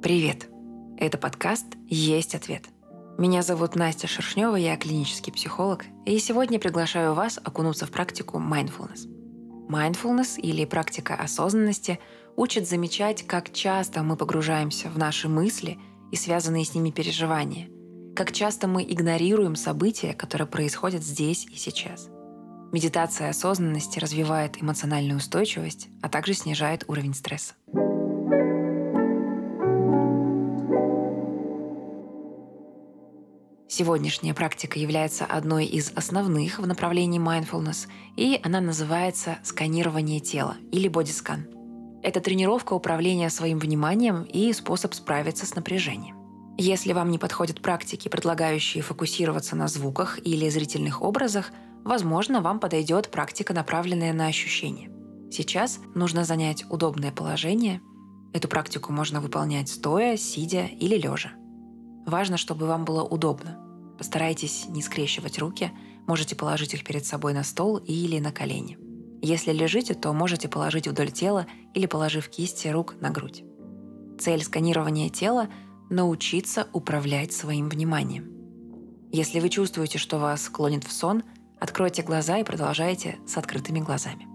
Привет! Это подкаст «Есть ответ». Меня зовут Настя Шершнева, я клинический психолог, и сегодня приглашаю вас окунуться в практику mindfulness. Mindfulness или практика осознанности учит замечать, как часто мы погружаемся в наши мысли и связанные с ними переживания, как часто мы игнорируем события, которые происходят здесь и сейчас. Медитация осознанности развивает эмоциональную устойчивость, а также снижает уровень стресса. Сегодняшняя практика является одной из основных в направлении mindfulness, и она называется сканирование тела или бодискан. Это тренировка управления своим вниманием и способ справиться с напряжением. Если вам не подходят практики, предлагающие фокусироваться на звуках или зрительных образах, возможно, вам подойдет практика, направленная на ощущения. Сейчас нужно занять удобное положение. Эту практику можно выполнять стоя, сидя или лежа. Важно, чтобы вам было удобно. Постарайтесь не скрещивать руки, можете положить их перед собой на стол или на колени. Если лежите, то можете положить вдоль тела или положив кисти рук на грудь. Цель сканирования тела – научиться управлять своим вниманием. Если вы чувствуете, что вас клонит в сон, откройте глаза и продолжайте с открытыми глазами.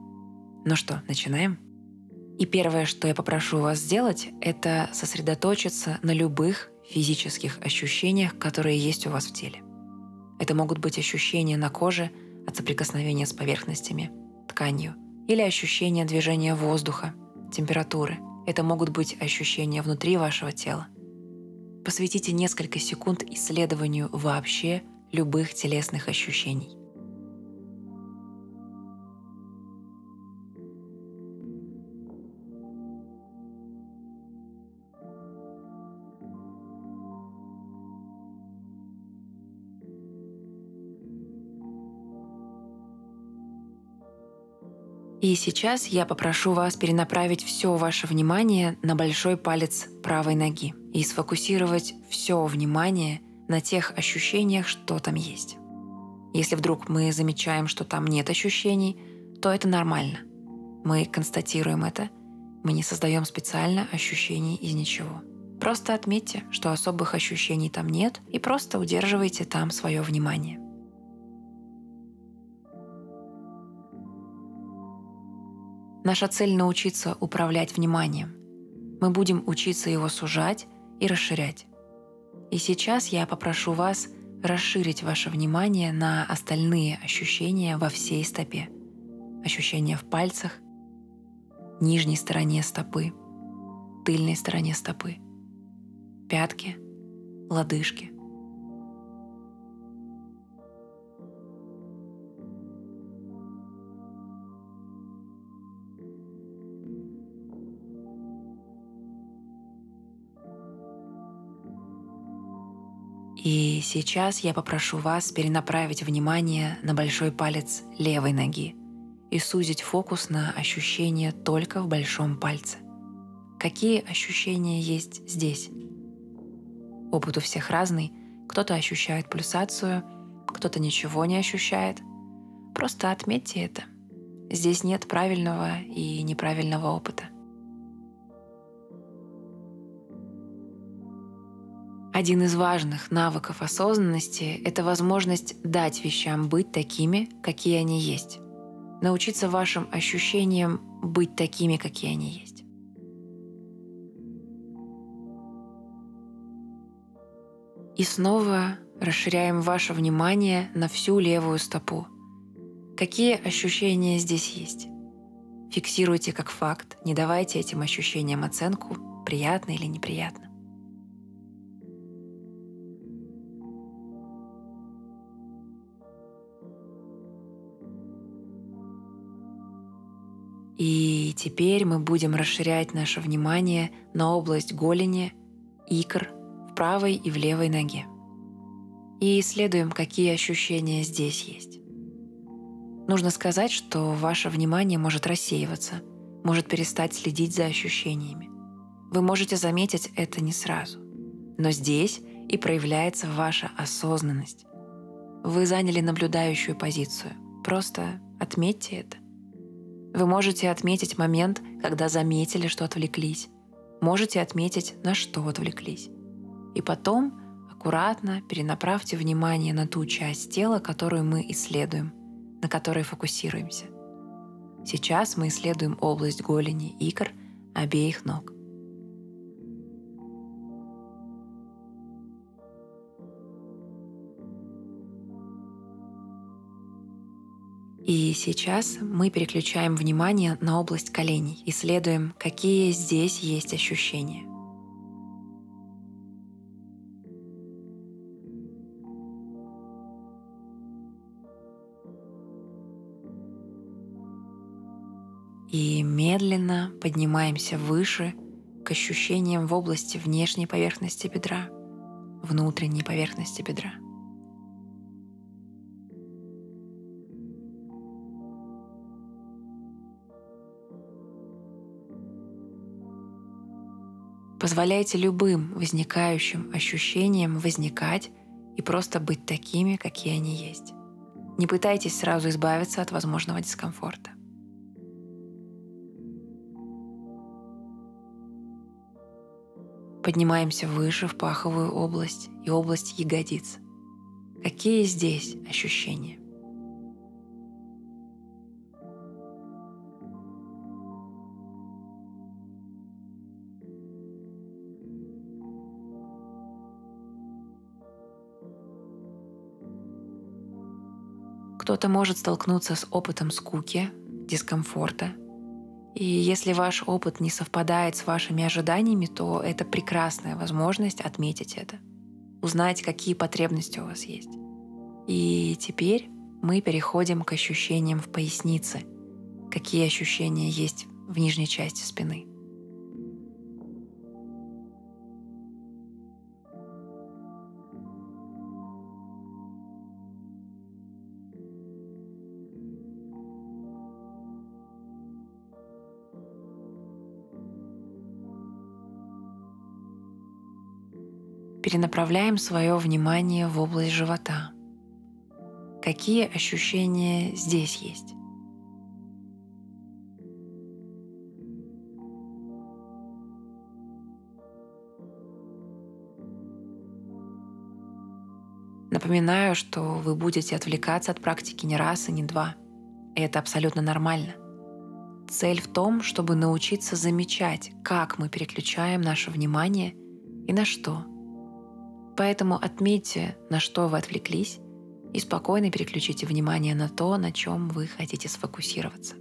Ну что, начинаем? И первое, что я попрошу вас сделать, это сосредоточиться на любых физических ощущениях, которые есть у вас в теле. Это могут быть ощущения на коже от соприкосновения с поверхностями, тканью, или ощущения движения воздуха, температуры. Это могут быть ощущения внутри вашего тела. Посвятите несколько секунд исследованию вообще любых телесных ощущений. И сейчас я попрошу вас перенаправить все ваше внимание на большой палец правой ноги и сфокусировать все внимание на тех ощущениях, что там есть. Если вдруг мы замечаем, что там нет ощущений, то это нормально. Мы констатируем это, мы не создаем специально ощущений из ничего. Просто отметьте, что особых ощущений там нет, и просто удерживайте там свое внимание. Наша цель — научиться управлять вниманием. Мы будем учиться его сужать и расширять. И сейчас я попрошу вас расширить ваше внимание на остальные ощущения во всей стопе. Ощущения в пальцах, нижней стороне стопы, тыльной стороне стопы, пятки, лодыжки. И сейчас я попрошу вас перенаправить внимание на большой палец левой ноги и сузить фокус на ощущения только в большом пальце. Какие ощущения есть здесь? Опыт у всех разный. Кто-то ощущает пульсацию, кто-то ничего не ощущает. Просто отметьте это. Здесь нет правильного и неправильного опыта. Один из важных навыков осознанности — это возможность дать вещам быть такими, какие они есть. Научиться вашим ощущениям быть такими, какие они есть. И снова расширяем ваше внимание на всю левую стопу. Какие ощущения здесь есть? Фиксируйте как факт, не давайте этим ощущениям оценку, приятно или неприятно. И теперь мы будем расширять наше внимание на область голени, икр в правой и в левой ноге. И исследуем, какие ощущения здесь есть. Нужно сказать, что ваше внимание может рассеиваться, может перестать следить за ощущениями. Вы можете заметить это не сразу. Но здесь и проявляется ваша осознанность. Вы заняли наблюдающую позицию. Просто отметьте это. Вы можете отметить момент, когда заметили, что отвлеклись. можете отметить, на что отвлеклись. И потом аккуратно перенаправьте внимание на ту часть тела, которую мы исследуем, на которой фокусируемся. Сейчас мы исследуем область голени, икр обеих ног. И сейчас мы переключаем внимание на область коленей, исследуем, какие здесь есть ощущения. И медленно поднимаемся выше к ощущениям в области внешней поверхности бедра, внутренней поверхности бедра. Позволяйте любым возникающим ощущениям возникать и просто быть такими, какие они есть. Не пытайтесь сразу избавиться от возможного дискомфорта. Поднимаемся выше в паховую область и область ягодиц. Какие здесь ощущения? Кто-то может столкнуться с опытом скуки, дискомфорта. И если ваш опыт не совпадает с вашими ожиданиями, то это прекрасная возможность отметить это. Узнать, какие потребности у вас есть. И теперь мы переходим к ощущениям в пояснице. Какие ощущения есть в нижней части спины. Перенаправляем свое внимание в область живота. Какие ощущения здесь есть? Напоминаю, что вы будете отвлекаться от практики не раз и не два. И это абсолютно нормально. Цель в том, чтобы научиться замечать, как мы переключаем наше внимание и на что – Поэтому отметьте, на что вы отвлеклись, и спокойно переключите внимание на то, на чем вы хотите сфокусироваться.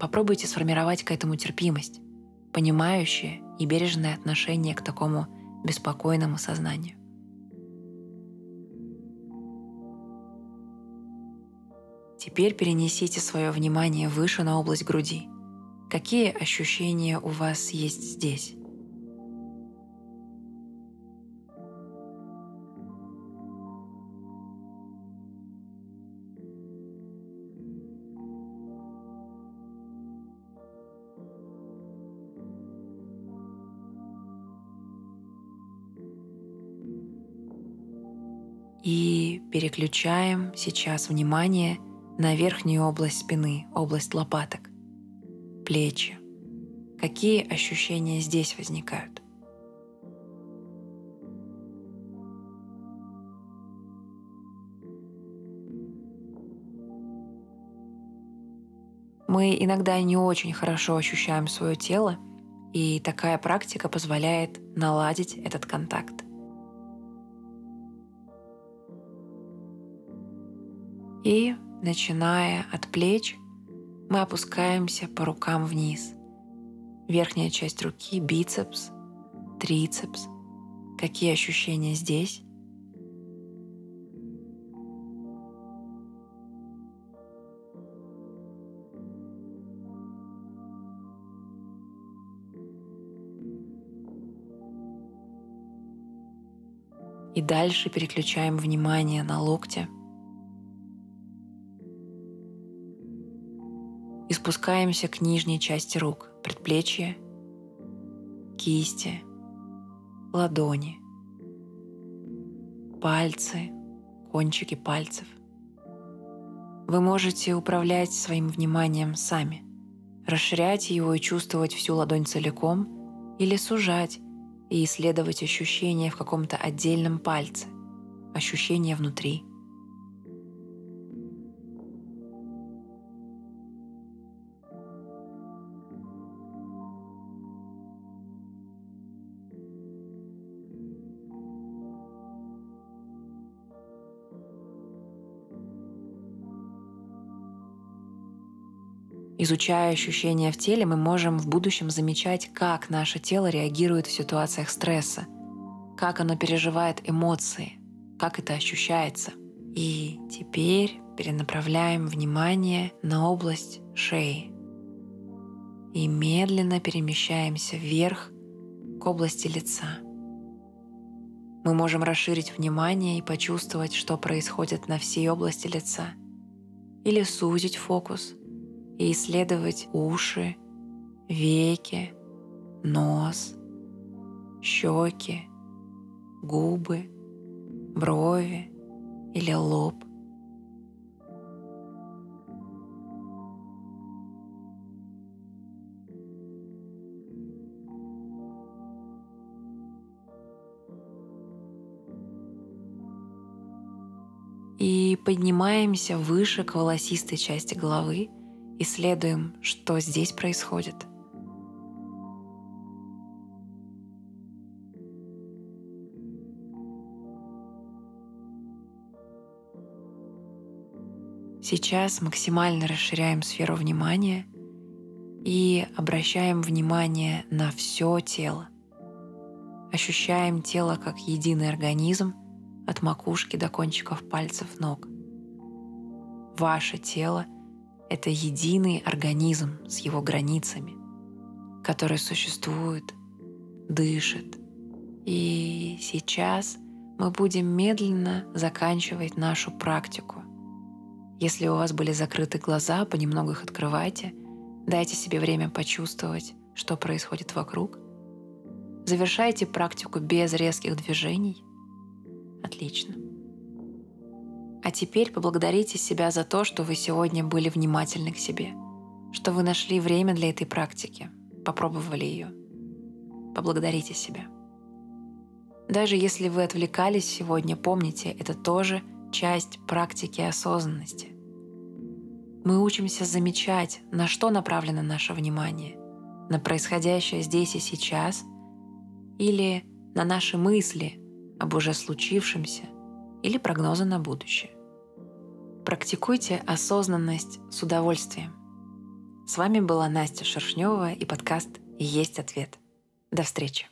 Попробуйте сформировать к этому терпимость, понимающее и бережное отношение к такому беспокойному сознанию. Теперь перенесите свое внимание выше на область груди. Какие ощущения у вас есть здесь? И переключаем сейчас внимание на верхнюю область спины, область лопаток, плечи. Какие ощущения здесь возникают? Мы иногда не очень хорошо ощущаем свое тело, и такая практика позволяет наладить этот контакт. И, начиная от плеч, мы опускаемся по рукам вниз. Верхняя часть руки, бицепс, трицепс. Какие ощущения здесь? И дальше переключаем внимание на локти – спускаемся к нижней части рук, предплечья, кисти, ладони, пальцы, кончики пальцев. Вы можете управлять своим вниманием сами, расширять его и чувствовать всю ладонь целиком или сужать и исследовать ощущения в каком-то отдельном пальце, ощущения внутри – Изучая ощущения в теле, мы можем в будущем замечать, как наше тело реагирует в ситуациях стресса, как оно переживает эмоции, как это ощущается. И теперь перенаправляем внимание на область шеи и медленно перемещаемся вверх к области лица. Мы можем расширить внимание и почувствовать, что происходит на всей области лица, или сузить фокус – и исследовать уши, веки, нос, щеки, губы, брови или лоб. И поднимаемся выше к волосистой части головы – исследуем, что здесь происходит. Сейчас максимально расширяем сферу внимания и обращаем внимание на все тело. Ощущаем тело как единый организм от макушки до кончиков пальцев ног. Ваше тело это единый организм с его границами, который существует, дышит. И сейчас мы будем медленно заканчивать нашу практику. Если у вас были закрыты глаза, понемногу их открывайте, дайте себе время почувствовать, что происходит вокруг. Завершайте практику без резких движений. Отлично. А теперь поблагодарите себя за то, что вы сегодня были внимательны к себе, что вы нашли время для этой практики, попробовали ее. Поблагодарите себя. Даже если вы отвлекались сегодня, помните, это тоже часть практики осознанности. Мы учимся замечать, на что направлено наше внимание, на происходящее здесь и сейчас или на наши мысли об уже случившемся или прогнозы на будущее. Практикуйте осознанность с удовольствием. С вами была Настя Шершнева и подкаст «Есть ответ». До встречи.